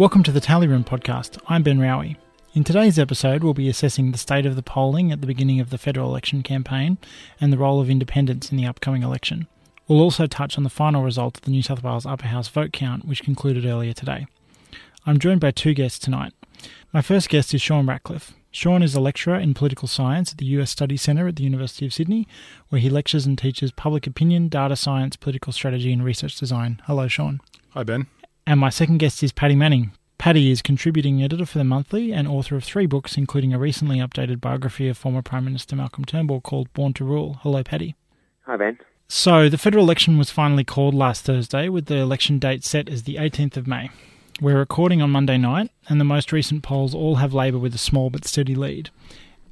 Welcome to the Tally Room podcast. I'm Ben Raue. In today's episode, we'll be assessing the state of the polling at the beginning of the federal election campaign and the role of independents in the upcoming election. We'll also touch on the final result of the New South Wales Upper House vote count, which concluded earlier today. I'm joined by two guests tonight. My first guest is Shaun Ratcliff. Shaun is a lecturer in political science at the US Study Centre at the University of Sydney, where he lectures and teaches public opinion, data science, political strategy, and research design. Hello, Shaun. Hi, Ben. And my second guest is Paddy Manning. Paddy is contributing editor for The Monthly and author of three books, including a recently updated biography of former Prime Minister Malcolm Turnbull called Born to Rule. Hello, Paddy. Hi, Ben. So, the federal election was finally called last Thursday, with the election date set as the 18th of May. We're recording on Monday night, and the most recent polls all have Labor with a small but steady lead.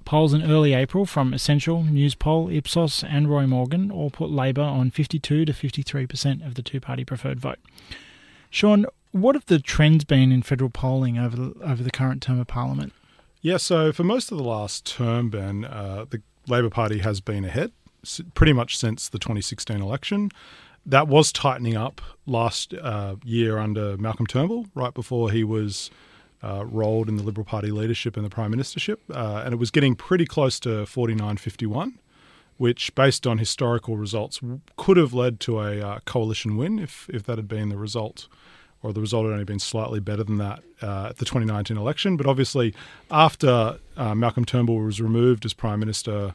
Polls in early April from Essential, Newspoll, Ipsos, and Roy Morgan all put Labor on 52 to 53% of the two party preferred vote. Shaun, what have the trends been in federal polling over the, over the current term of Parliament? Yeah, so for most of the last term, Ben, uh, the Labor Party has been ahead pretty much since the 2016 election that was tightening up last uh, year under Malcolm Turnbull, right before he was uh, rolled in the Liberal Party leadership and the prime ministership, uh, and it was getting pretty close to 49-51, which, based on historical results, could have led to a uh, coalition win if if that had been the result. Or the result had only been slightly better than that uh, at the 2019 election. But obviously, after uh, Malcolm Turnbull was removed as Prime Minister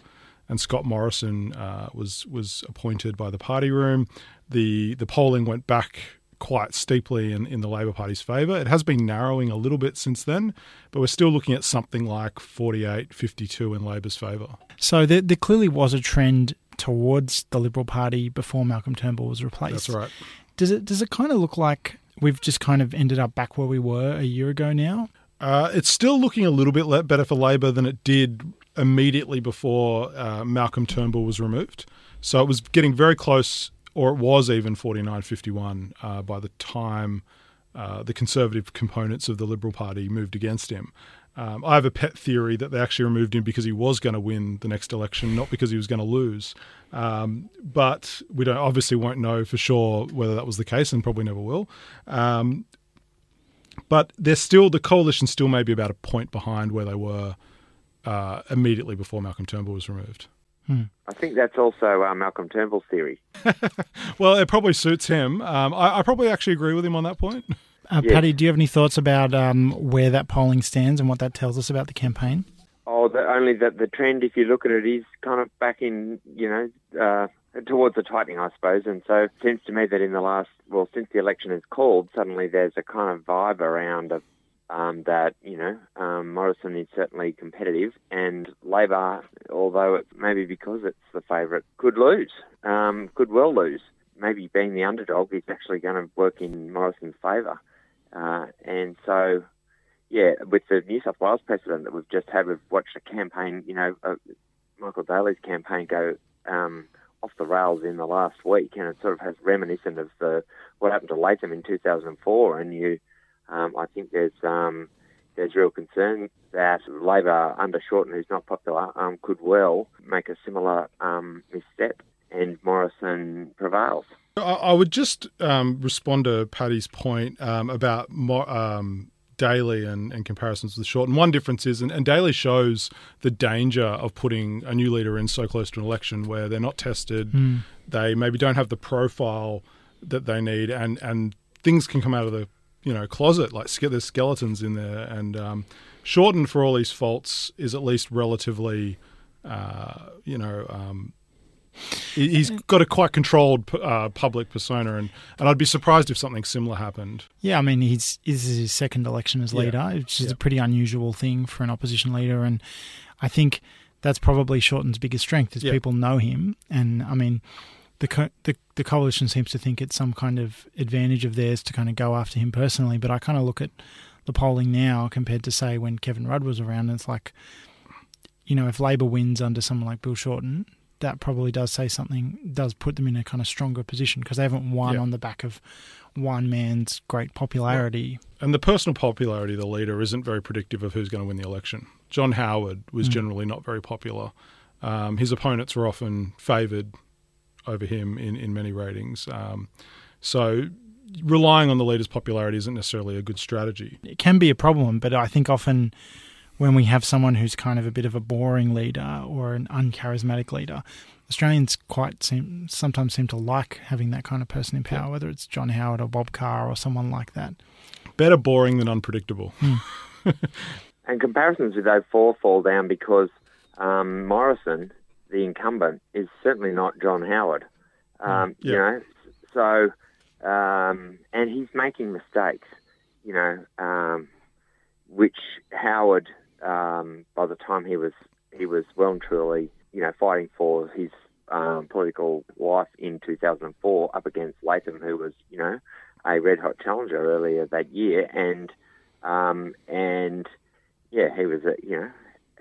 and Scott Morrison uh, was was appointed by the party room. The the polling went back quite steeply in, in the Labor Party's favour. It has been narrowing a little bit since then, but we're still looking at something like 48 52 in Labor's favour. So there, there clearly was a trend towards the Liberal Party before Malcolm Turnbull was replaced. That's right. Does it does it kind of look like we've just kind of ended up back where we were a year ago now? Uh, it's still looking a little bit better for Labor than it did immediately before uh, Malcolm Turnbull was removed. So it was getting very close, or it was even 49 51 uh, by the time uh, the conservative components of the Liberal Party moved against him. Um, I have a pet theory that they actually removed him because he was going to win the next election, not because he was going to lose. Um, but we don't obviously won't know for sure whether that was the case, and probably never will. Um, but they're still the coalition still maybe about a point behind where they were uh, immediately before Malcolm Turnbull was removed. Hmm. I think that's also uh, Malcolm Turnbull's theory. well, it probably suits him. Um, I, I, probably actually agree with him on that point. Uh, yes. Paddy, do you have any thoughts about um, where that polling stands and what that tells us about the campaign? Oh, the, only that the trend, if you look at it, is kind of back in, you know, uh, towards the tightening, I suppose. And so it seems to me that in the last, well, since the election is called, suddenly there's a kind of vibe around of um, that you know um, Morrison is certainly competitive, and Labor, although it maybe because it's the favourite, could lose, um, could well lose. Maybe being the underdog is actually going to work in Morrison's favour, uh, and so yeah, with the New South Wales precedent that we've just had, we've watched a campaign, you know, uh, Michael Daley's campaign go um, off the rails in the last week, and it sort of has reminiscent of the what happened to Latham in 2004, and you um, I think there's um, there's real concern that Labor under Shorten, who's not popular, um, could well make a similar um, misstep, and Morrison prevails. I would just um, respond to Paddy's point um, about um, Daley and, and, comparisons with Shorten. One difference is, and, and Daley shows the danger of putting a new leader in so close to an election where they're not tested, mm. they maybe don't have the profile that they need, and, and things can come out of the you know closet like there's skeletons in there and um, Shorten for all his faults is at least relatively uh, you know um, he's got a quite controlled uh, public persona and, and I'd be surprised if something similar happened yeah I mean he's this is his second election as leader yeah. which is yeah. a pretty unusual thing for an opposition leader and I think that's probably Shorten's biggest strength is yeah. people know him and I mean the, co- the the coalition seems to think it's some kind of advantage of theirs to kind of go after him personally. But I kind of look at the polling now compared to say when Kevin Rudd was around, and it's like, you know, if Labor wins under someone like Bill Shorten, that probably does say something, does put them in a kind of stronger position because they haven't won yeah. on the back of one man's great popularity. And the personal popularity of the leader isn't very predictive of who's going to win the election. John Howard was mm. generally not very popular. Um, his opponents were often favoured over him in, in many ratings. Um, so relying on the leader's popularity isn't necessarily a good strategy. It can be a problem, but I think often when we have someone who's kind of a bit of a boring leader or an uncharismatic leader, Australians quite seem sometimes seem to like having that kind of person in power, yeah. whether it's John Howard or Bob Carr or someone like that. Better boring than unpredictable. Mm. and comparisons with 04 fall down because um, Morrison, the incumbent, is certainly not John Howard. Hmm. Um, yeah. You know, so um, and he's making mistakes. You know, um, which Howard, um, by the time he was he was well and truly, you know, fighting for his um, political life in 2004 up against Latham, who was, you know, a red hot challenger earlier that year, and um, and yeah, he was, a, you know,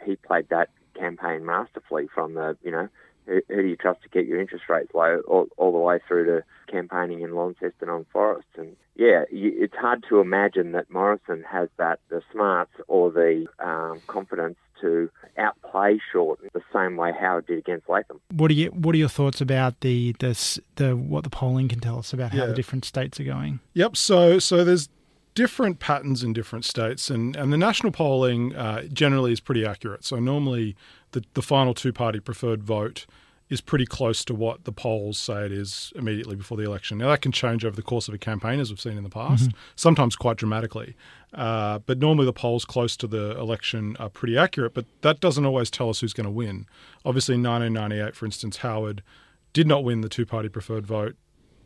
he played that campaign masterfully from the, you know, who, who do you trust to keep your interest rates low, all, all the way through to campaigning in Launceston on Forrest, and yeah, you, it's hard to imagine that Morrison has that the smarts or the um, confidence to outplay Shorten the same way Howard did against Latham. What are you, What are your thoughts about the the, the what the polling can tell us about how the different states are going? Yep. So so there's different patterns in different states, and, and the national polling uh, generally is pretty accurate. So normally the the final two party preferred vote is pretty close to what the polls say it is immediately before the election. Now, that can change over the course of a campaign, as we've seen in the past, mm-hmm. sometimes quite dramatically. Uh, but normally the polls close to the election are pretty accurate, but that doesn't always tell us who's going to win. Obviously, in 1998, for instance, Howard did not win the two party preferred vote.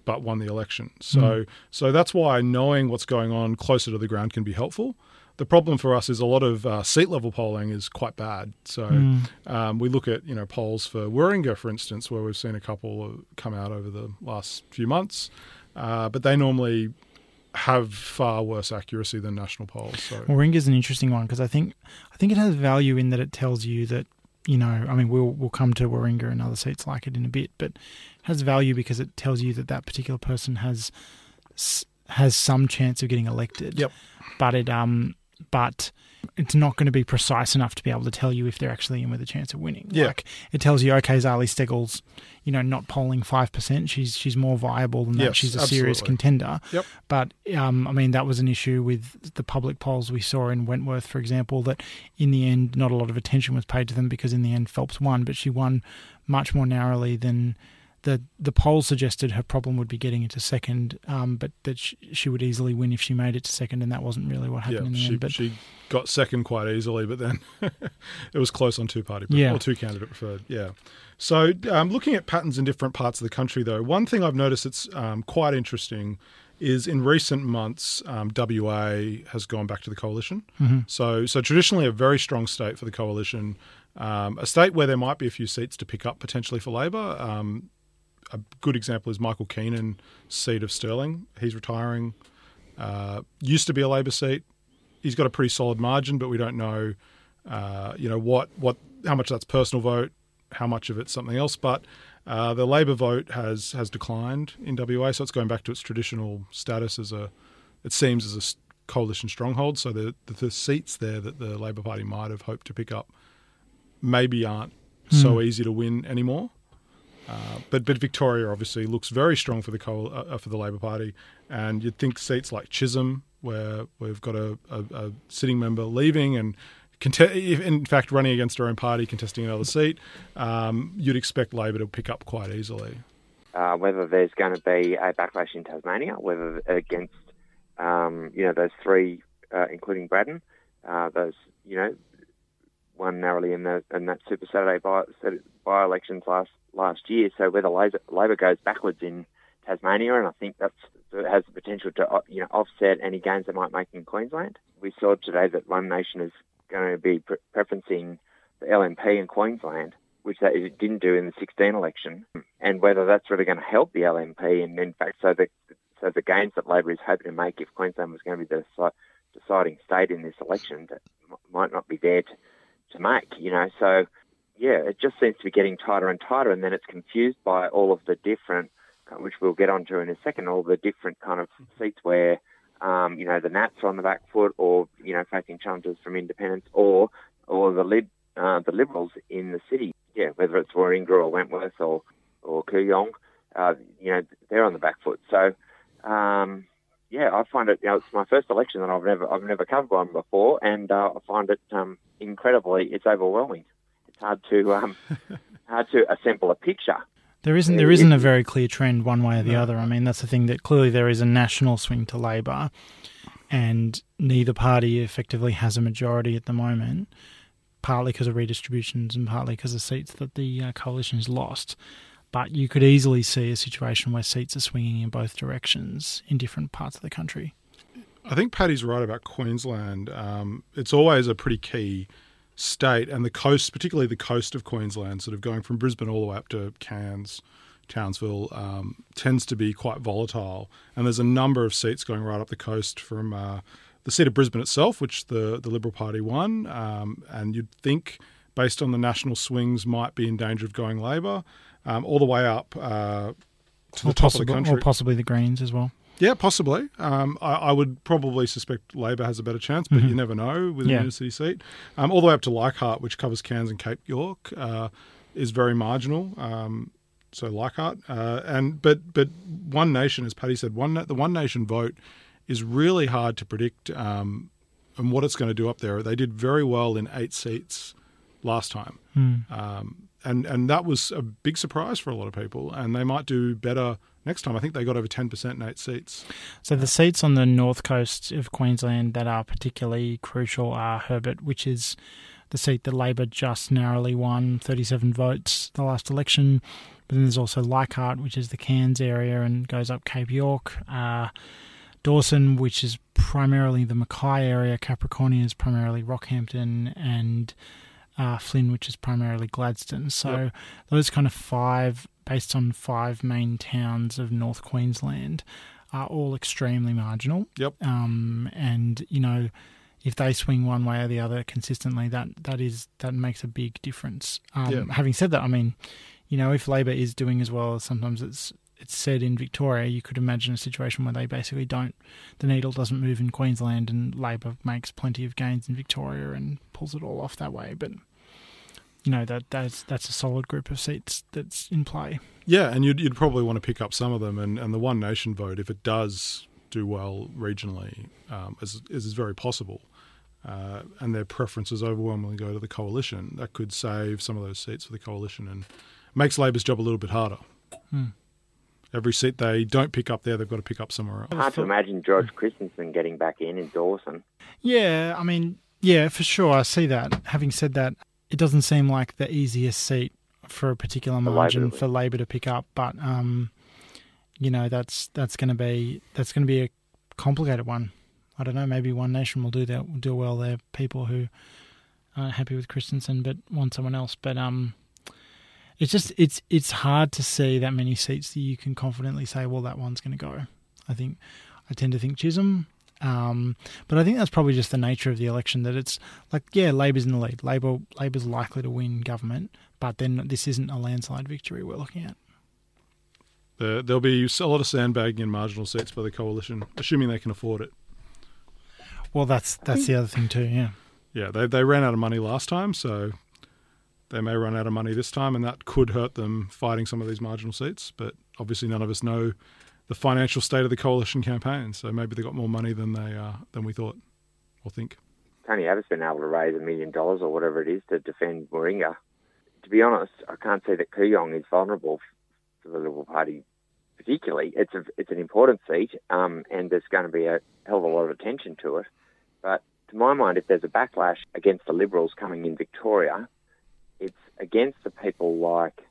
But won the election, so mm. so that's why knowing what's going on closer to the ground can be helpful. The problem for us is a lot of uh, seat level polling is quite bad. So mm. um, we look at you know polls for Warringah, for instance, where we've seen a couple come out over the last few months, uh, but they normally have far worse accuracy than national polls. So Warringah is an interesting one because I think I think it has value in that it tells you that you know I mean we'll we'll come to Warringah and other seats like it in a bit, but it has value because it tells you that that particular person has has some chance of getting elected. Yep. But it um but it's not going to be precise enough to be able to tell you if they're actually in with a chance of winning. Yeah. Like it tells you, okay, Zali Steggall's, you know, not polling five percent. She's she's more viable than that. Yes, she's a absolutely. serious contender. Yep. But um, I mean, that was an issue with the public polls we saw in Wentworth, for example. That in the end, not a lot of attention was paid to them because in the end, Phelps won, but she won much more narrowly than the the poll suggested her problem would be getting into second, um, but that she, she, would easily win if she made it to second, and that wasn't really what happened yeah, in the she, end. But she got second quite easily, but then it was close on two party yeah. or two candidate preferred. Yeah. So um, looking at patterns in different parts of the country, though, one thing I've noticed that's um, quite interesting is in recent months, um, WA has gone back to the coalition. Mm-hmm. So, so traditionally a very strong state for the coalition, um, a state where there might be a few seats to pick up potentially for Labor. Um, a good example is Michael Keenan, seat of Stirling. He's retiring. Uh, used to be a Labor seat. He's got a pretty solid margin, but we don't know, uh, you know, what what how much that's personal vote, how much of it's something else. But uh, the Labor vote has has declined in WA, so it's going back to its traditional status as a, it seems as a coalition stronghold. So the the, the seats there that the Labor Party might have hoped to pick up, maybe aren't mm. so easy to win anymore. Uh, but but Victoria obviously looks very strong for the uh, uh, for the Labor Party, and you'd think seats like Chisholm, where we've got a, a, a sitting member leaving and in fact running against her own party, contesting another seat, um, you'd expect Labor to pick up quite easily. Uh, whether there's going to be a backlash in Tasmania, whether against um, you know those three, uh, including Braddon, those you know won narrowly in, the, in that Super Saturday by, by elections last last year. So whether Labor, goes backwards in Tasmania, and I think that has the potential to uh, you know offset any gains they might make in Queensland. We saw today that One Nation is going to be pre- preferencing the LNP in Queensland, which they it didn't do in the 16 election, and whether that's really going to help the LNP. And in fact, so the so the gains that Labor is hoping to make if Queensland was going to be the deciding state in this election, that might not be there to, to make. You know, so yeah, it just seems to be getting tighter and tighter, and then it's confused by all of the different, which we'll get onto in a second, all the different kind of seats where, um, you know, the Nats are on the back foot, or you know, facing challenges from independents, or or the lib, uh, the Liberals in the city. Yeah, whether it's Warringah or Wentworth or or Kooyong, uh, you know, they're on the back foot. So um, yeah, I find it. You know, it's my first election that I've never I've never covered one before, and uh, I find it um, incredibly. It's overwhelming. It's hard to um, hard to assemble a picture. There isn't there isn't a very clear trend one way or the no. other. I mean, that's the thing that clearly there is a national swing to Labor, and neither party effectively has a majority at the moment, partly because of redistributions and partly because of seats that the uh, coalition has lost. But you could easily see a situation where seats are swinging in both directions in different parts of the country. I think Paddy's right about Queensland. Um, it's always a pretty key state, and the coast, particularly the coast of Queensland, sort of going from Brisbane all the way up to Cairns, Townsville, um, tends to be quite volatile. And there's a number of seats going right up the coast from uh, the seat of Brisbane itself, which the, the Liberal Party won. Um, and you'd think, based on the national swings, might be in danger of going Labor um, all the way up uh, to the or top of the country. Or possibly the Greens as well. Yeah, possibly. Um, I, I, would probably suspect Labor has a better chance, but mm-hmm. you never know with yeah. a city seat. Um, all the way up to Leichhardt, which covers Cairns and Cape York, uh, is very marginal. Um, so Leichhardt, uh, and but but One Nation, as Paddy said, one the One Nation vote is really hard to predict um, and what it's going to do up there. They did very well in eight seats last time. Mm and and that was a big surprise for a lot of people. And they might do better next time. I think they got over ten percent in eight seats. So the seats on the north coast of Queensland that are particularly crucial are Herbert, which is the seat that Labor just narrowly won, thirty-seven votes the last election. But then there's also Leichhardt, which is the Cairns area and goes up Cape York. Uh, Dawson, which is primarily the Mackay area. Capricornia is primarily Rockhampton and uh, Flynn, which is primarily Gladstone. So yep. those kind of five, based on five main towns of North Queensland, are all extremely marginal. Yep. Um, and you know, if they swing one way or the other consistently, that that is that makes a big difference. Um. Having said that, I mean, you know, if Labor is doing as well as sometimes it's it's said in Victoria, you could imagine a situation where they basically don't, the needle doesn't move in Queensland, and Labor makes plenty of gains in Victoria and pulls it all off that way. But you know that that's that's a solid group of seats that's in play. Yeah, and you'd you'd probably want to pick up some of them, and, and the One Nation vote, if it does do well regionally, um, as, as is very possible, uh, and their preferences overwhelmingly go to the coalition, that could save some of those seats for the coalition and makes Labor's job a little bit harder. Hmm. Every seat they don't pick up there, they've got to pick up somewhere else. Hard to imagine George Christensen getting back in in Dawson. Yeah, I mean, yeah, for sure, I see that. Having said that, it doesn't seem like the easiest seat for a particular margin Labor. for Labor to pick up, but um, you know that's that's going to be that's going to be a complicated one. I don't know. Maybe One Nation will do that. Will do well. There people who aren't happy with Christensen but want someone else. But um, it's just it's it's hard to see that many seats that you can confidently say, well, that one's going to go. I think I tend to think Chisholm. Um, but I think that's probably just the nature of the election that it's like, yeah, Labor's in the lead. Labor Labor's likely to win government, but then this isn't a landslide victory we're looking at. there'll be a lot of sandbagging in marginal seats by the coalition, assuming they can afford it. Well, that's that's the other thing too. Yeah. Yeah, they they ran out of money last time, so they may run out of money this time, and that could hurt them fighting some of these marginal seats. But obviously, none of us know the financial state of the coalition campaign. So maybe they got more money than they uh, than we thought or think. Tony Abbott's been able to raise a million dollars or whatever it is to defend Warringah. To be honest, I can't see that Kooyong is vulnerable for the Liberal Party particularly. It's a, it's an important seat, um, and there's going to be a hell of a lot of attention to it. But to my mind, if there's a backlash against the Liberals coming in Victoria, it's against the people like,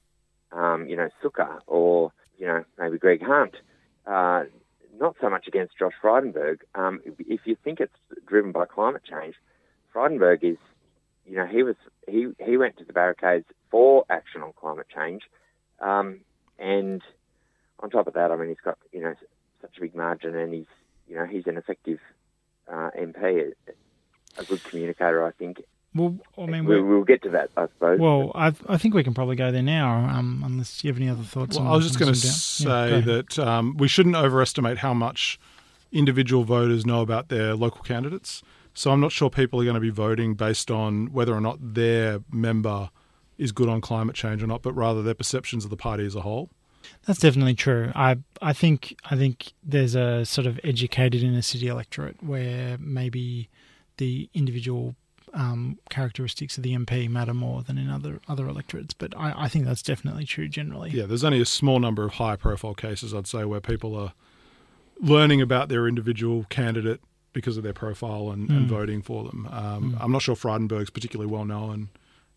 um, you know, Sukkar or, you know, maybe Greg Hunt uh, not so much against Josh Frydenberg. Um, if you think it's driven by climate change, Frydenberg is, you know, he was he he went to the barricades for action on climate change, um, and on top of that, I mean, he's got you know such a big margin, and he's you know he's an effective uh, MP, a, a good communicator, I think, well, I mean, we'll, we'll, get to that, I suppose. Well, I, I think we can probably go there now, um, unless you have any other thoughts. On Well, I was just going to say yeah, that um, we shouldn't overestimate how much individual voters know about their local candidates. So I'm not sure people are going to be voting based on whether or not their member is good on climate change or not, but rather their perceptions of the party as a whole. That's definitely true. I I think I think there's a sort of educated inner city electorate where maybe the individual um, characteristics of the MP matter more than in other other electorates. But I, I, think that's definitely true generally. Yeah, there's only a small number of high profile cases I'd say where people are learning about their individual candidate because of their profile and, mm. and voting for them. Um, mm. I'm not sure Frydenberg's particularly well known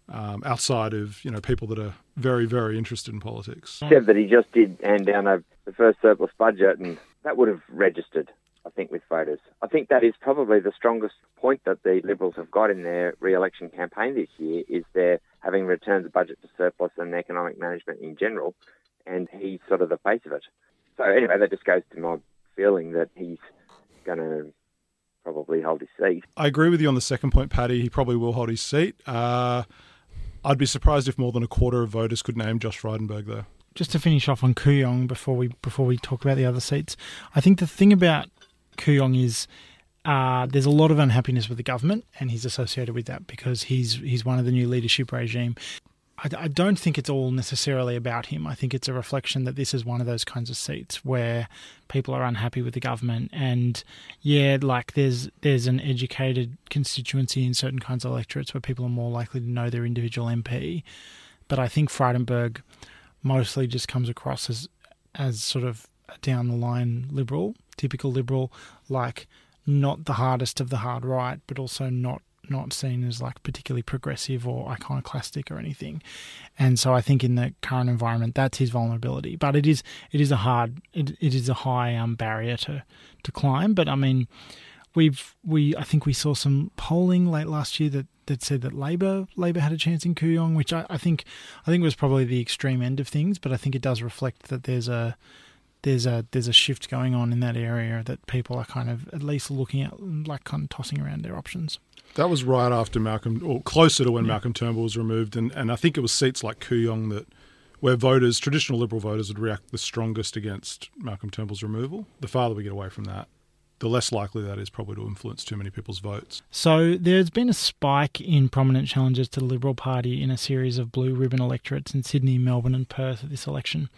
um, outside of you know people that are very very interested in politics. He said that he just did hand down a, the first surplus budget, and that would have registered. I think with voters. I think that is probably the strongest point that the Liberals have got in their re-election campaign this year is their having returned the budget to surplus and economic management in general, and he's sort of the face of it. So anyway, that just goes to my feeling that he's going to probably hold his seat. I agree with you on the second point, Paddy. He probably will hold his seat. Uh, I'd be surprised if more than a quarter of voters could name Josh Frydenberg, though. Just to finish off on Kooyong before we before we talk about the other seats, I think the thing about Kooyong is uh, there's a lot of unhappiness with the government, and he's associated with that because he's he's one of the new leadership regime. I, I, don't think it's all necessarily about him. I think it's a reflection that this is one of those kinds of seats where people are unhappy with the government, and yeah, like there's there's an educated constituency in certain kinds of electorates where people are more likely to know their individual MP. But I think Frydenberg mostly just comes across as as sort of down the line liberal, typical liberal, like not the hardest of the hard right, but also not not seen as like particularly progressive or iconoclastic or anything. And so I think in the current environment, that's his vulnerability. But it is it is a hard it, it is a high um, barrier to to climb. But I mean, we've we I think we saw some polling late last year that that said that Labor Labor had a chance in Kooyong, which I, I think I think was probably the extreme end of things. But I think it does reflect that there's a there's a there's a shift going on in that area that people are kind of at least looking at like kind of tossing around their options. That was right after Malcolm, or closer to when yeah. Malcolm Turnbull was removed, and, and I think it was seats like Kooyong that where voters, traditional Liberal voters, would react the strongest against Malcolm Turnbull's removal. The farther we get away from that, the less likely that is probably to influence too many people's votes. So there's been a spike in prominent challenges to the Liberal Party in a series of blue ribbon electorates in Sydney, Melbourne, and Perth at this election.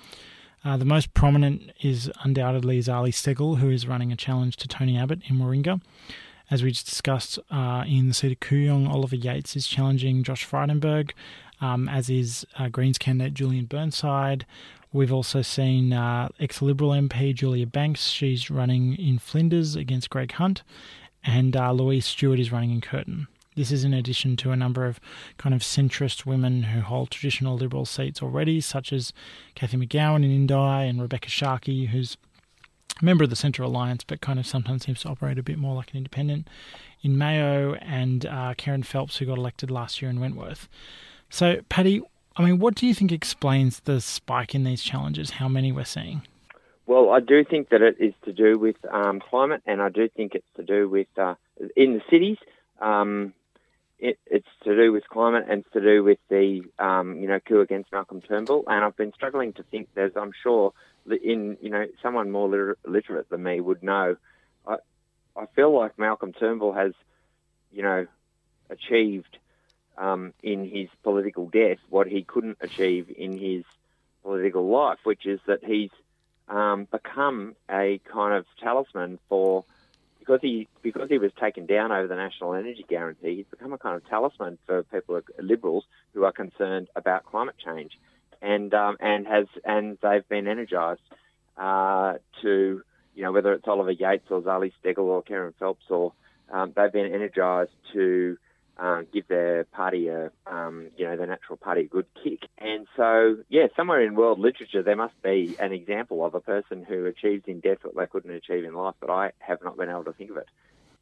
Uh, the most prominent is undoubtedly Zali Steggall, who is running a challenge to Tony Abbott in Warringah. As we just discussed uh, in the seat of Kooyong, Oliver Yates is challenging Josh Frydenberg, um, as is uh, Greens candidate Julian Burnside. We've also seen uh, ex Liberal MP Julia Banks. She's running in Flinders against Greg Hunt. And uh, Louise Stewart is running in Curtin. This is in addition to a number of kind of centrist women who hold traditional Liberal seats already, such as Cathy McGowan in Indi and Rebekha Sharkie, who's a member of the Centre Alliance, but kind of sometimes seems to operate a bit more like an independent in Mayo, and uh, Kerryn Phelps, who got elected last year in Wentworth. So, Paddy, I mean, what do you think explains the spike in these challenges? How many we're seeing? Well, I do think that it is to do with um, climate, and I do think it's to do with uh, in the cities. Um, it, it's to do with climate and it's to do with the um, you know coup against Malcolm Turnbull. And I've been struggling to think. There's, I'm sure, in you know someone more liter- literate than me would know. I I feel like Malcolm Turnbull has you know achieved um, in his political death what he couldn't achieve in his political life, which is that he's um, become a kind of talisman for because he because he was taken down over the national energy guarantee. He's become a kind of talisman for people liberals who are concerned about climate change and um, and has and they've been energised uh, to you know whether it's Oliver Yates or Zali Steggall or Kerryn Phelps or um, they've been energised to uh, give their party a um, you know the natural party a good kick. And so yeah, somewhere in world literature there must be an example of a person who achieves in death what they couldn't achieve in life, but I have not been able to think of it.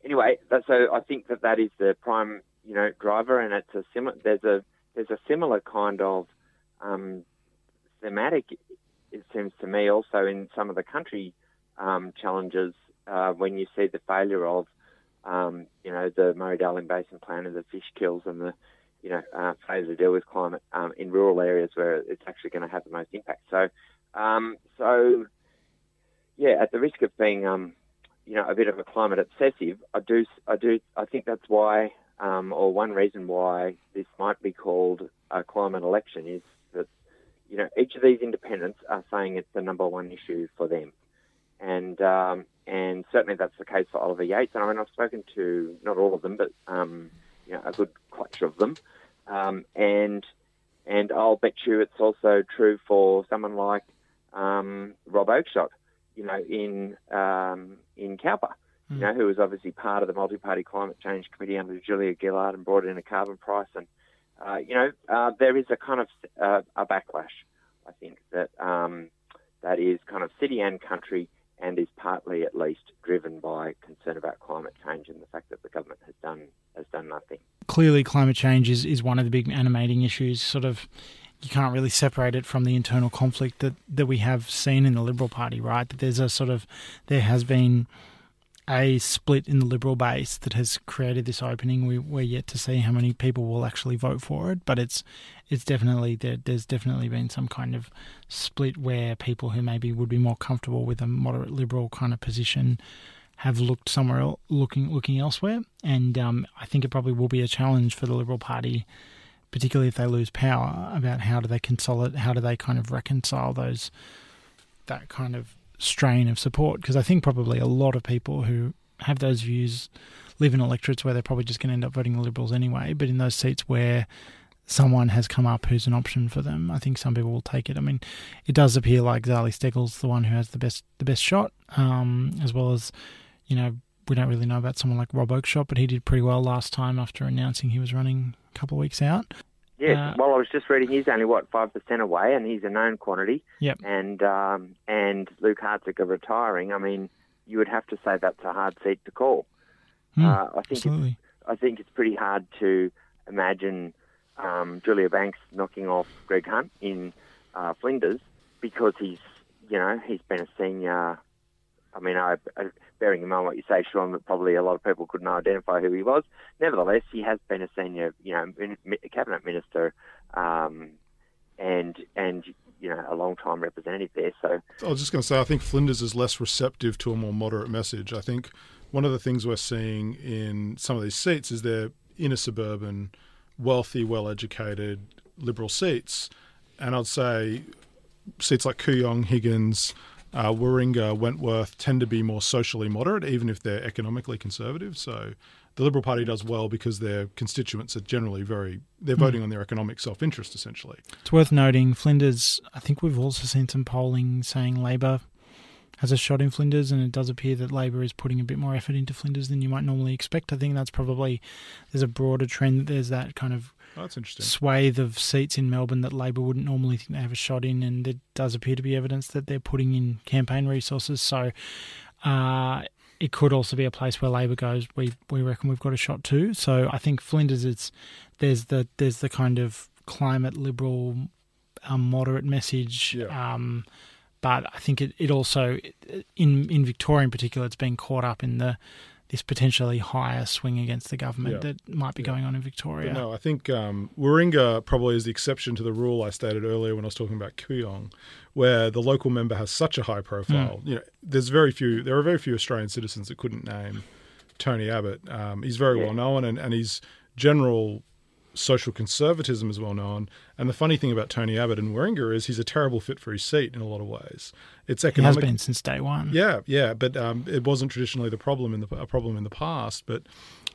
Anyway, that, so I think that that is the prime you know driver, and it's a similar. There's a there's a similar kind of um, thematic, it seems to me, also in some of the country um, challenges uh, when you see the failure of, um, you know, the Murray-Darling Basin Plan and the fish kills and the, you know, uh, failure to deal with climate um, in rural areas where it's actually going to have the most impact. So, um, so yeah, at the risk of being, um, you know, a bit of a climate obsessive, I do, I do, I think that's why, um, or one reason why this might be called a climate election is that, you know, each of these independents are saying it's the number one issue for them, and um, and certainly that's the case for Oliver Yates. And I mean, I've spoken to not all of them, but um, you know, a good clutch of them, um, and and I'll bet you it's also true for someone like um, Rob Oakeshott, you know, in um, in Cowper, mm. you hmm. know, who was obviously part of the multi-party climate change committee under Julia Gillard and brought in a carbon price. And uh, you know, uh, there is a kind of uh, a backlash, I think, that um, that is kind of city and country and is partly at least driven by concern about climate change and the fact that the government has done has done nothing. Clearly, climate change is, is one of the big animating issues. Sort of, you can't really separate it from the internal conflict that, that we have seen in the Liberal Party, right? That there's a sort of there has been a split in the Liberal base that has created this opening. We, we're yet to see how many people will actually vote for it, but it's it's definitely there, there's definitely been some kind of split where people who maybe would be more comfortable with a moderate Liberal kind of position have looked somewhere else, looking looking elsewhere, and um, I think it probably will be a challenge for the Liberal Party, particularly if they lose power, about how do they consolidate, how do they kind of reconcile those that kind of strain of support because I think probably a lot of people who have those views live in electorates where they're probably just going to end up voting the Liberals anyway. But in those seats where someone has come up who's an option for them, I think some people will take it. I mean, it does appear like Zali Steggall's the one who has the best the best shot, um, as well as you know we don't really know about someone like Rob Oakeshott, but he did pretty well last time after announcing he was running a couple of weeks out. Yeah, uh, well, I was just reading he's only what five percent away, and he's a known quantity. Yep. And um, and Luke Hartsuyker retiring. I mean, you would have to say that's a hard seat to call. Mm, uh, I think absolutely. It's, I think it's pretty hard to imagine um, Julia Banks knocking off Greg Hunt in uh, Flinders because he's you know he's been a senior. I mean, I, I bearing in mind what you say, Shaun, that probably a lot of people couldn't identify who he was. Nevertheless, he has been a senior, you know, cabinet minister, um, and and you know a long time representative there. So I was just going to say, I think Flinders is less receptive to a more moderate message. I think one of the things we're seeing in some of these seats is they're inner suburban, wealthy, well-educated liberal seats, and I'd say seats like Kooyong, Higgins uh, Warringah, Wentworth tend to be more socially moderate, even if they're economically conservative. So the Liberal Party does well because their constituents are generally very, they're hmm. voting mm. on their economic self interest, essentially. It's worth noting, Flinders, I think we've also seen some polling saying Labor has a shot in Flinders, and it does appear that Labor is putting a bit more effort into Flinders than you might normally expect. I think that's probably, there's a broader trend, that there's that kind of Oh, that's interesting. swathe of seats in Melbourne that Labor wouldn't normally think they have a shot in, and there does appear to be evidence that they're putting in campaign resources. So uh, it could also be a place where Labor goes. We we reckon we've got a shot too. So I think Flinders, it's there's the there's the kind of climate liberal, um, moderate message. Yeah. Um, but I think it, it also in in Victoria in particular, it's been caught up in the this potentially higher swing against the government yeah. that might be yeah. going on in Victoria. But no, I think um, Warringah probably is the exception to the rule I stated earlier when I was talking about Kooyong, where the local member has such a high profile. Mm. You know, there's very few. There are very few Australian citizens that couldn't name Tony Abbott. Um, he's very yeah. well known, and, and his general social conservatism is well known. And the funny thing about Tony Abbott and Warringah is he's a terrible fit for his seat in a lot of ways. It's economic. Has been since day one. Yeah, yeah, but um, it wasn't traditionally the problem in the a problem in the past. But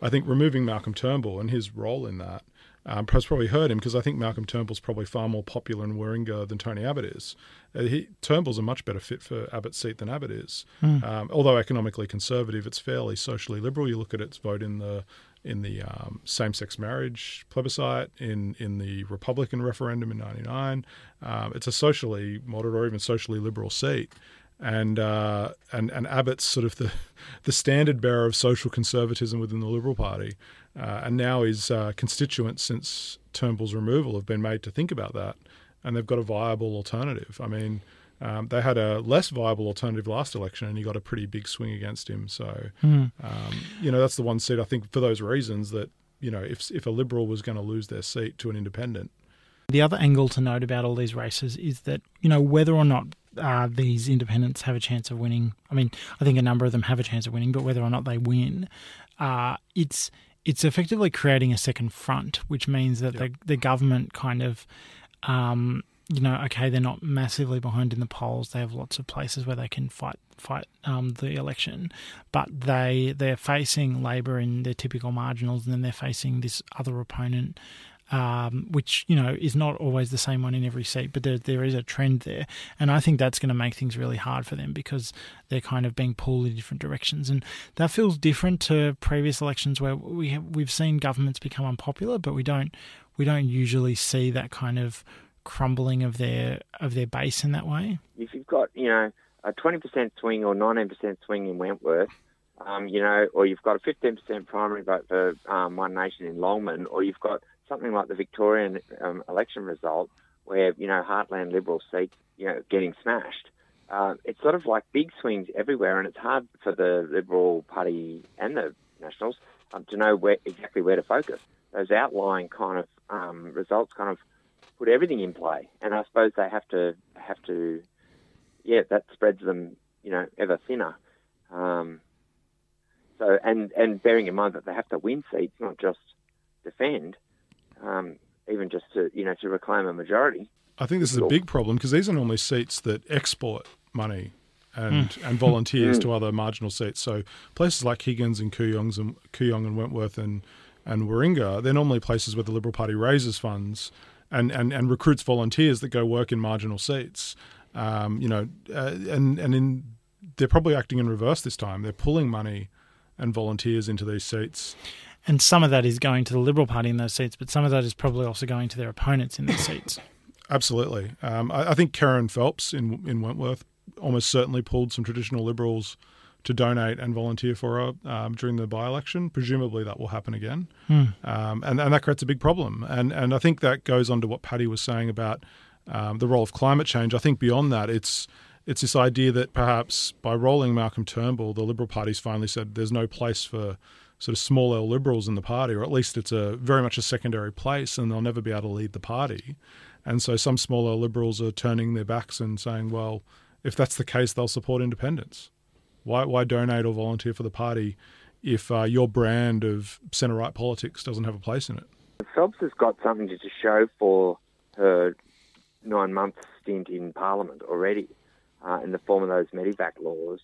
I think removing Malcolm Turnbull and his role in that um, has probably hurt him because I think Malcolm Turnbull's probably far more popular in Warringah than Tony Abbott is. Uh, he, Turnbull's a much better fit for Abbott's seat than Abbott is. Mm. Um, although economically conservative, it's fairly socially liberal. You look at its vote in the in the um, same-sex marriage plebiscite, in in the Republican referendum in '99. Um, it's a socially moderate or even socially liberal seat, and uh, and and Abbott's sort of the the standard bearer of social conservatism within the Liberal Party, uh, and now his uh, constituents since Turnbull's removal have been made to think about that, and they've got a viable alternative. I mean. Um, they had a less viable alternative last election, and he got a pretty big swing against him. So, mm. um, you know, that's the one seat I think for those reasons that you know, if if a liberal was going to lose their seat to an independent. The other angle to note about all these races is that you know whether or not uh, these independents have a chance of winning. I mean, I think a number of them have a chance of winning, but whether or not they win, uh, it's it's effectively creating a second front, which means that yep. the the government kind of um, you know, okay, they're not massively behind in the polls. They have lots of places where they can fight fight um, the election, but they they're facing Labor in their typical marginals, and then they're facing this other opponent. Um, which you know is not always the same one in every seat, but there there is a trend there, and I think that's going to make things really hard for them because they're kind of being pulled in different directions, and that feels different to previous elections where we have, we've seen governments become unpopular, but we don't we don't usually see that kind of crumbling of their of their base in that way? If you've got you know a twenty percent swing or nineteen percent swing in Wentworth, um, you know, or you've got a fifteen percent primary vote for um, One Nation in Longman, or you've got something like the Victorian um, election result where you know Heartland Liberal seats you know getting smashed. Uh, it's sort of like big swings everywhere, and it's hard for the Liberal Party and the Nationals um, to know where exactly where to focus. Those outlying kind of um, results kind of put everything in play. And I suppose they have to have to, yeah, that spreads them, you know, ever thinner. Um, so and and bearing in mind that they have to win seats, not just defend, um, even just to you know to reclaim a majority. I think this is a big problem because these are normally seats that export money and mm. and volunteers mm. to other marginal seats. So places like Higgins and Kooyongs and Kooyong and Wentworth and and Warringah, they're normally places where the Liberal Party raises funds and, and, and recruits volunteers that go work in marginal seats. Um, you know, uh, and and in they're probably acting in reverse this time. They're pulling money and volunteers into these seats. And some of that is going to the Liberal Party in those seats, but some of that is probably also going to their opponents in these seats. Absolutely. Um, I, I, think Kerryn Phelps in in Wentworth almost certainly pulled some traditional Liberals to donate and volunteer for her um, during the by-election. Presumably, that will happen again, hmm. um, and and that creates a big problem. And and I think that goes on to what Paddy was saying about um, the role of climate change. I think beyond that, it's it's this idea that perhaps by rolling Malcolm Turnbull, the Liberal Party's finally said there's no place for sort of small L liberals in the party, or at least it's a very much a secondary place, and they'll never be able to lead the party. And so some small L liberals are turning their backs and saying, well, if that's the case, they'll support independence. Why why donate or volunteer for the party if uh, your brand of centre right politics doesn't have a place in it? Phelps has got something to show for her nine month stint in Parliament already uh, in the form of those Medevac laws.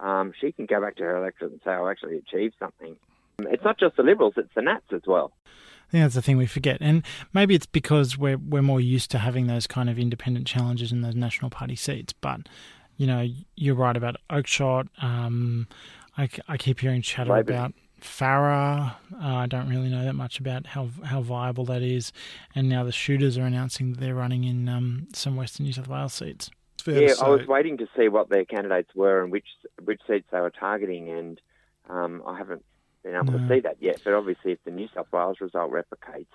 Um, she can go back to her electorate and say, I actually achieved something. It's not just the Liberals, it's the Nats as well. I think that's the thing we forget, and maybe it's because we're we're more used to having those kind of independent challenges in those National Party seats. But you know, you're right about Oakeshott. Um, I, I keep hearing chatter Labour. about Farrer. Uh, I don't really know that much about how how viable that is. And now the shooters are announcing that they're running in um, some Western New South Wales seats. Yeah, I was waiting to see what their candidates were and which which seats they were targeting, and um, I haven't been able no. to see that yet. But obviously, if the New South Wales result replicates,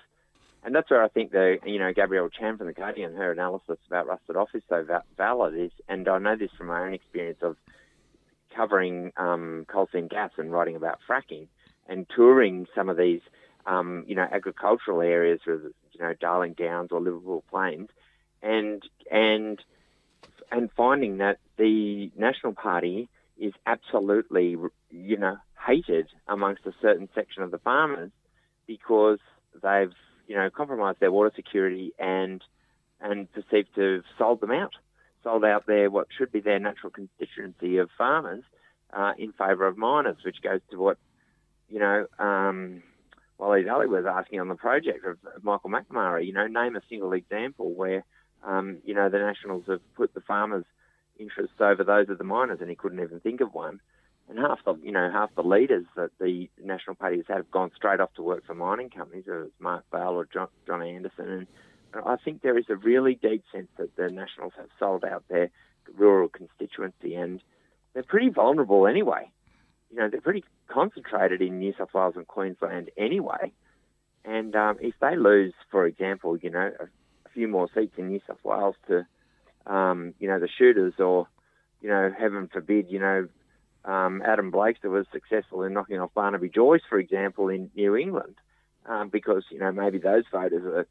and that's where I think the you know Gabrielle Chan from the Guardian, her analysis about rusted off is so valid. Is and I know this from my own experience of covering um, coal seam gas and writing about fracking and touring some of these um, you know agricultural areas, you know Darling Downs or Liverpool Plains, and and and finding that the National Party is absolutely you know hated amongst a certain section of the farmers because they've you know, compromised their water security and and perceived to have sold them out, sold out their what should be their natural constituency of farmers uh, in favour of miners, which goes to what you know. Um, Waleed Aly was asking on the project of, of Michael McNamara, you know, name a single example where, um, you know, the Nationals have put the farmers' interests over those of the miners, and he couldn't even think of one and half the you know half the leaders that the National Party has had have gone straight off to work for mining companies, whether it's Mark Vaile or John, John Anderson, and I think there is a really deep sense that the Nationals have sold out their rural constituency, and they're pretty vulnerable anyway. You know, they're pretty concentrated in New South Wales and Queensland anyway, and um, if they lose, for example, you know, a, a few more seats in New South Wales to, um, you know, the shooters or you know, heaven forbid, you know, um, Adam Blakester was successful in knocking off Barnaby Joyce, for example, in New England, um, because you know maybe those voters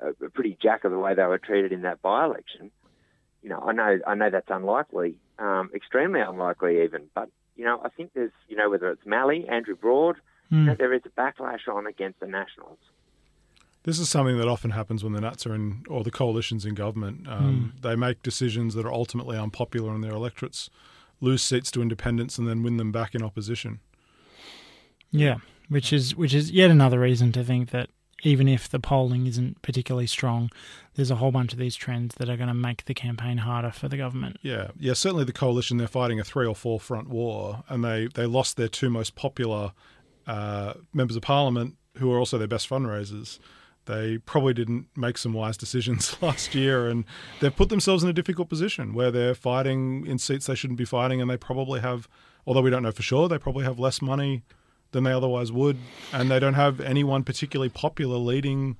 are, are pretty jack of the way they were treated in that by-election. You know, I know I know that's unlikely, um, extremely unlikely even, but you know I think there's you know whether it's Mallee, Andrew Broad, mm. you know, hmm. there is a backlash on against the Nationals. This is something that often happens when the Nats are in, or the coalitions in government. Um, mm. They make decisions that are ultimately unpopular in their electorates, lose seats to independents, and then win them back in opposition. Yeah, which is which is yet another reason to think that even if the polling isn't particularly strong, there's a whole bunch of these trends that are going to make the campaign harder for the government. Yeah, yeah. Certainly, the coalition they're fighting a three or four front war, and they they lost their two most popular uh, members of parliament, who are also their best fundraisers they probably didn't make some wise decisions last year and they've put themselves in a difficult position where they're fighting in seats they shouldn't be fighting and they probably have although we don't know for sure they probably have less money than they otherwise would and they don't have anyone particularly popular leading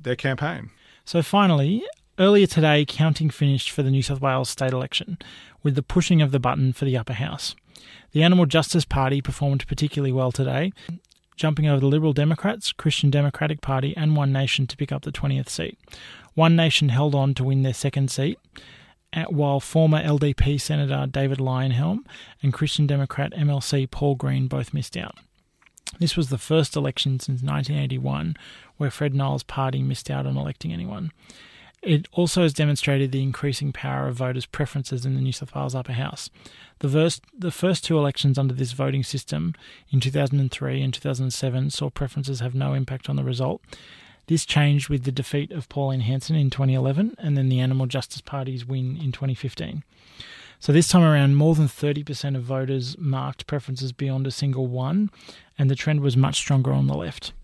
their campaign. So finally earlier today counting finished for the new south wales state election with the pushing of the button for the upper house. The Animal Justice Party performed particularly well today, jumping over the Liberal Democrats, Christian Democratic Party, and One Nation to pick up the 20th seat. One Nation held on to win their second seat, while former LDP Senator David Leyonhjelm and Christian Democrat MLC Paul Green both missed out. This was the first election since 1981 where Fred Nile's party missed out on electing anyone. It also has demonstrated the increasing power of voters' preferences in the New South Wales Upper House. The first, the first two elections under this voting system in 2003 and 2007 saw preferences have no impact on the result. This changed with the defeat of Pauline Hanson in 2011 and then the Animal Justice Party's win in 2015. So this time around, more than 30% of voters marked preferences beyond a single one, and the trend was much stronger on the left.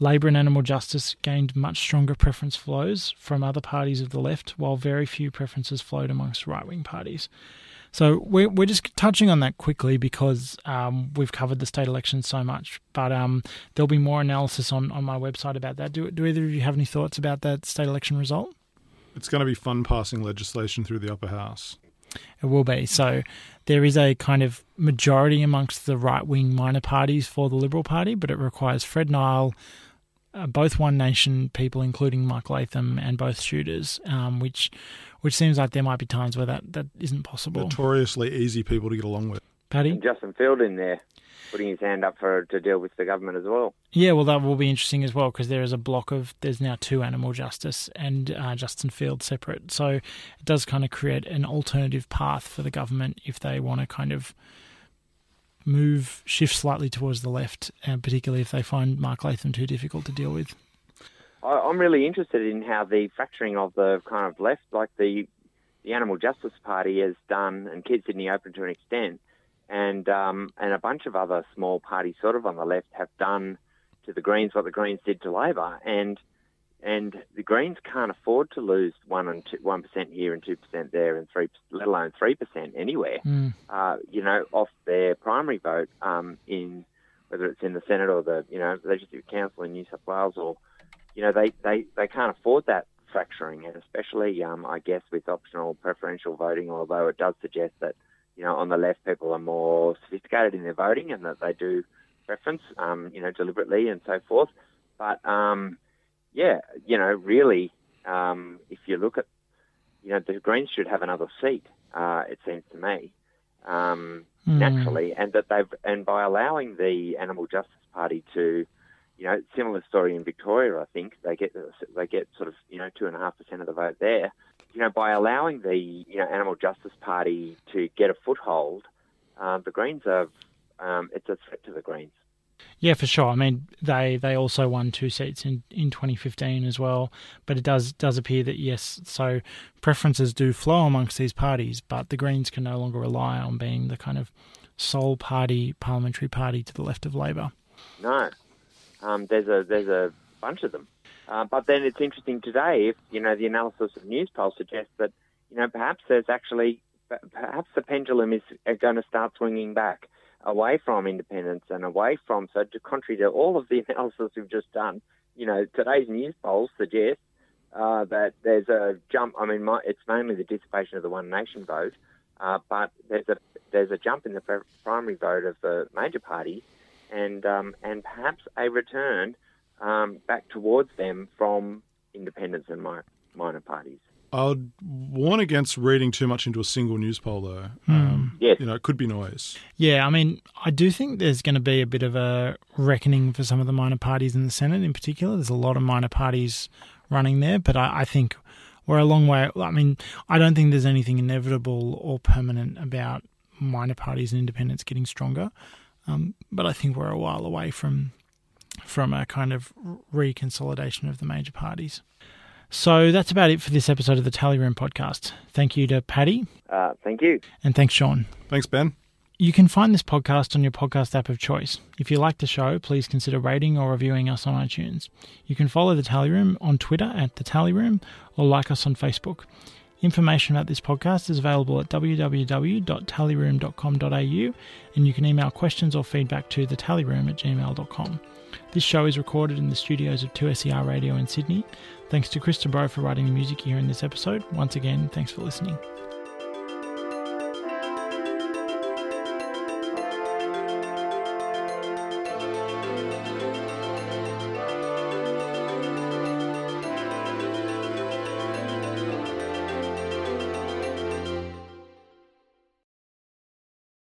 Labor and Animal Justice gained much stronger preference flows from other parties of the left, while very few preferences flowed amongst right wing parties. So we're, we're just touching on that quickly because um, we've covered the state elections so much. But um, there'll be more analysis on, on my website about that. Do, do either of you have any thoughts about that state election result? It's going to be fun passing legislation through the upper house. It will be. So there is a kind of majority amongst the right wing minor parties for the Liberal Party, but it requires Fred Nile, uh, both One Nation people, including Mark Latham, and both shooters, um, which which seems like there might be times where that, that isn't possible. Notoriously easy people to get along with. Paddy? And Justin Field in there putting his hand up for to deal with the government as well. Yeah, well, that will be interesting as well because there is a block of there's now two animal justice and uh, Justin Field separate, so it does kind of create an alternative path for the government if they want to kind of move shift slightly towards the left, and particularly if they find Mark Latham too difficult to deal with. I'm really interested in how the fracturing of the kind of left, like the the Animal Justice Party, has done, and Keep Sydney Open to an extent, and um, and a bunch of other small parties, sort of on the left, have done to the Greens what the Greens did to Labor, and and the Greens can't afford to lose one and one percent here and two percent there, and three, let alone three percent anywhere. Mm. Uh, you know, off their primary vote um, in whether it's in the Senate or the you know Legislative Council in New South Wales or you know, they, they, they can't afford that fracturing, and especially, um, I guess, with optional preferential voting, although it does suggest that, you know, on the left, people are more sophisticated in their voting and that they do preference, um, you know, deliberately and so forth. But, um, yeah, you know, really, um, if you look at, you know, the Greens should have another seat, uh, it seems to me, mm. naturally, and that they've, and by allowing the Animal Justice Party to, you know, similar story in Victoria. I think they get they get sort of you know two and a half percent of the vote there. You know, by allowing the you know Animal Justice Party to get a foothold, uh, the Greens are um, it's a threat to the Greens. Yeah, for sure. I mean, they, they also won two seats in, in 2015 as well. But it does does appear that yes, so preferences do flow amongst these parties, but the Greens can no longer rely on being the kind of sole party parliamentary party to the left of Labor. No, um, there's a there's a bunch of them. Uh, but then it's interesting today if you know the analysis of Newspoll suggests that you know perhaps there's actually perhaps the pendulum is going to start swinging back away from independence and away from so contrary to all of the analysis we've just done. You know today's Newspoll suggests uh, that there's a jump. I mean, my, it's mainly the dissipation of the One Nation vote, uh, but there's a there's a jump in the primary vote of the major parties and um, and perhaps a return um, back towards them from independents and minor parties. I would warn against reading too much into a single Newspoll, though. Hmm. Um, Yes. You know, it could be noise. Yeah, I mean, I do think there's going to be a bit of a reckoning for some of the minor parties in the Senate in particular. There's a lot of minor parties running there, but I, I think we're a long way. I mean, I don't think there's anything inevitable or permanent about minor parties and independents getting stronger, um, but I think we're a while away from from a kind of reconsolidation of the major parties. So that's about it for this episode of the Tally Room podcast. Thank you to Paddy Uh, thank you. and thanks, Shaun. Thanks, Ben. You can find this podcast on your podcast app of choice. If you like the show, please consider rating or reviewing us on iTunes. You can follow the Tally Room on Twitter at the Tally Room or like us on Facebook. Information about this podcast is available at www.tallyroom.com.au and you can email questions or feedback to thetallyroom at gmail.com. This show is recorded in the studios of 2SER Radio in Sydney. Thanks to Chris Bro for writing the music here in this episode. Once again, thanks for listening.